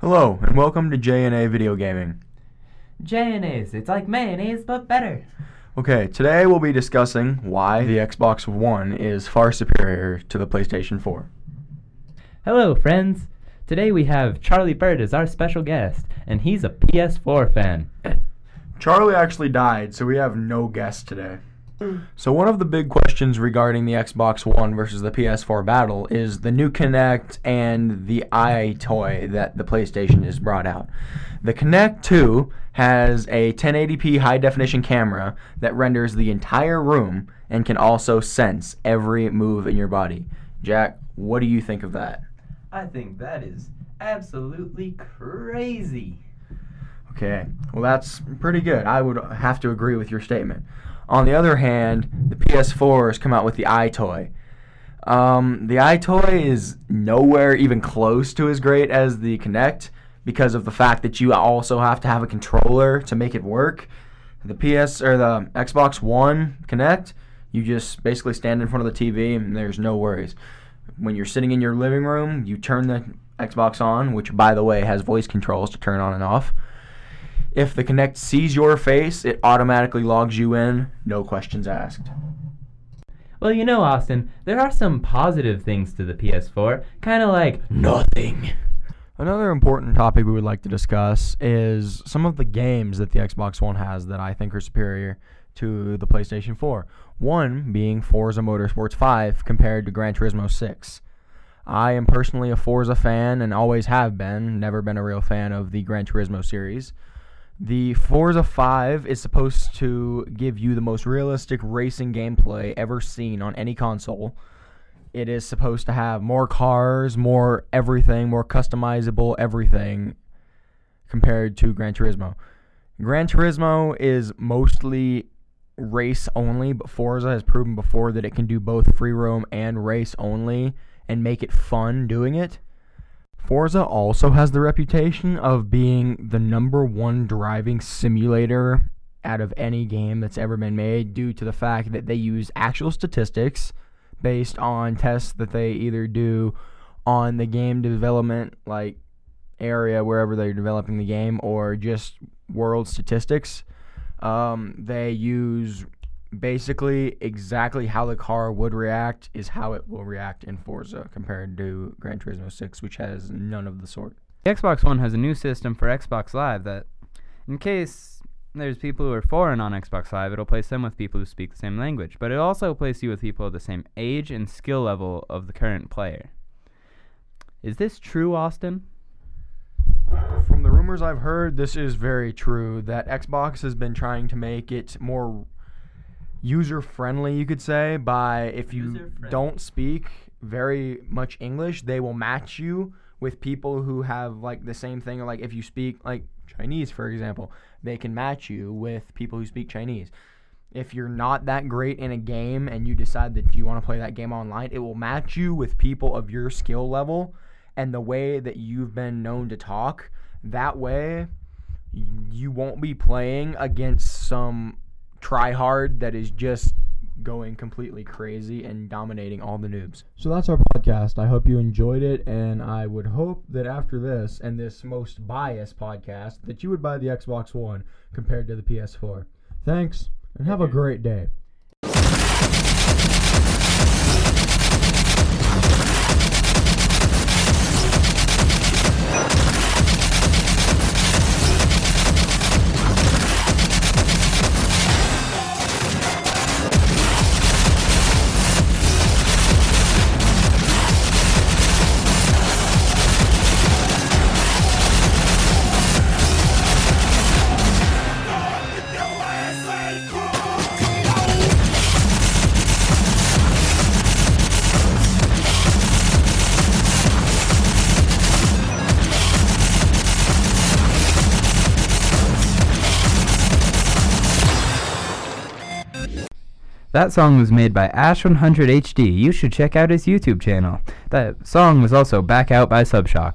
Hello, and welcome to J&A Video Gaming. Mayonnaise. It's like mayonnaise, but better. Okay, today we'll be discussing why the Xbox One is far superior to the PlayStation 4. Hello, friends. Today we have Charlie Bird as our special guest, and he's a PS4 fan. Charlie actually died, so we have no guest today. Mm. So one of the big questions regarding the Xbox One versus the PS4 battle is the new Kinect and the EyeToy that the PlayStation has brought out. The Kinect 2 has a 1080p high definition camera that renders the entire room and can also sense every move in your body. Jack, what do you think of that? I think that is absolutely crazy. Okay, well, that's pretty good. I would have to agree with your statement. On the other hand, the PS4 has come out with the EyeToy. Um, the EyeToy is nowhere even close to as great as the Kinect because of the fact that you also have to have a controller to make it work. The PS or the Xbox One Kinect, you just basically stand in front of the TV and there's no worries. When you're sitting in your living room, you turn the Xbox on, which by the way has voice controls to turn on and off. If the Kinect sees your face, it automatically logs you in, no questions asked. Well, you know, Austin, there are some positive things to the PS4, kind of like nothing. Another important topic we would like to discuss is some of the games that the Xbox One has that I think are superior to the PlayStation 4. One being Forza Motorsports 5 compared to Gran Turismo 6. I am personally a Forza fan and always have been, never been a real fan of the Gran Turismo series. The Forza 5 is supposed to give you the most realistic racing gameplay ever seen on any console. It is supposed to have more cars, more everything, more customizable everything compared to Gran Turismo. Gran Turismo is mostly race only, but Forza has proven before that it can do both free roam and race only and make it fun doing it. Forza also has the reputation of being the number one driving simulator out of any game that's ever been made due to the fact that they use actual statistics based on tests that they either do on the game development like area wherever they're developing the game or just world statistics. Um, they use basically exactly how the car would react is how it will react in Forza compared to Gran Turismo 6, which has none of the sort. The Xbox One has a new system for Xbox Live that, in case there's people who are foreign on Xbox Live, it'll place them with people who speak the same language, but it also places you with people of the same age and skill level of the current player. Is this true, Austin? From the rumors I've heard, this is very true that Xbox has been trying to make it more user friendly, you could say, by if you don't speak very much English, they will match you with people who have like the same thing. Or like if you speak like Chinese, for example, they can match you with people who speak Chinese. If you're not that great in a game and you decide that you want to play that game online, it will match you with people of your skill level and the way that you've been known to talk. That way, you won't be playing against some tryhard that is just going completely crazy and dominating all the noobs. So that's our podcast. I hope you enjoyed it, and I would hope that after this and this most biased podcast, that you would buy the Xbox One compared to the PS4. Thanks, and have a great day. That song was made by Ash100HD. You should check out his YouTube channel. That song was also Back Out by Subshock.